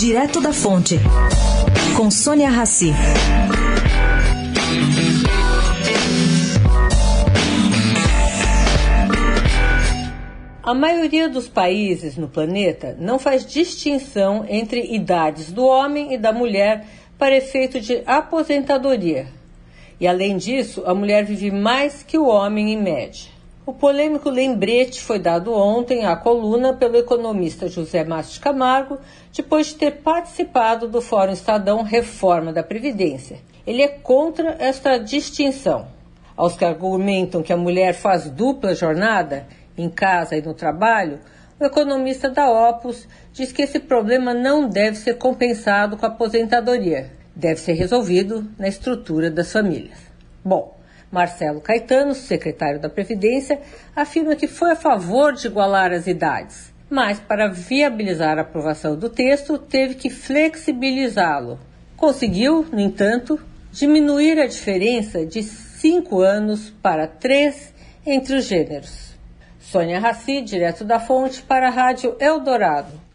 Direto da Fonte, com Sônia Rassi. A maioria dos países no planeta não faz distinção entre idades do homem e da mulher para efeito de aposentadoria. E além disso, a mulher vive mais que o homem em média. O polêmico lembrete foi dado ontem à coluna pelo economista José Márcio Camargo, depois de ter participado do Fórum Estadão Reforma da Previdência. Ele é contra esta distinção. Aos que argumentam que a mulher faz dupla jornada, em casa e no trabalho, o economista da Opus diz que esse problema não deve ser compensado com a aposentadoria, deve ser resolvido na estrutura das famílias. Bom, Marcelo Caetano, secretário da Previdência, afirma que foi a favor de igualar as idades, mas para viabilizar a aprovação do texto teve que flexibilizá-lo. Conseguiu, no entanto, diminuir a diferença de cinco anos para três entre os gêneros. Sônia Raci, direto da fonte, para a Rádio Eldorado.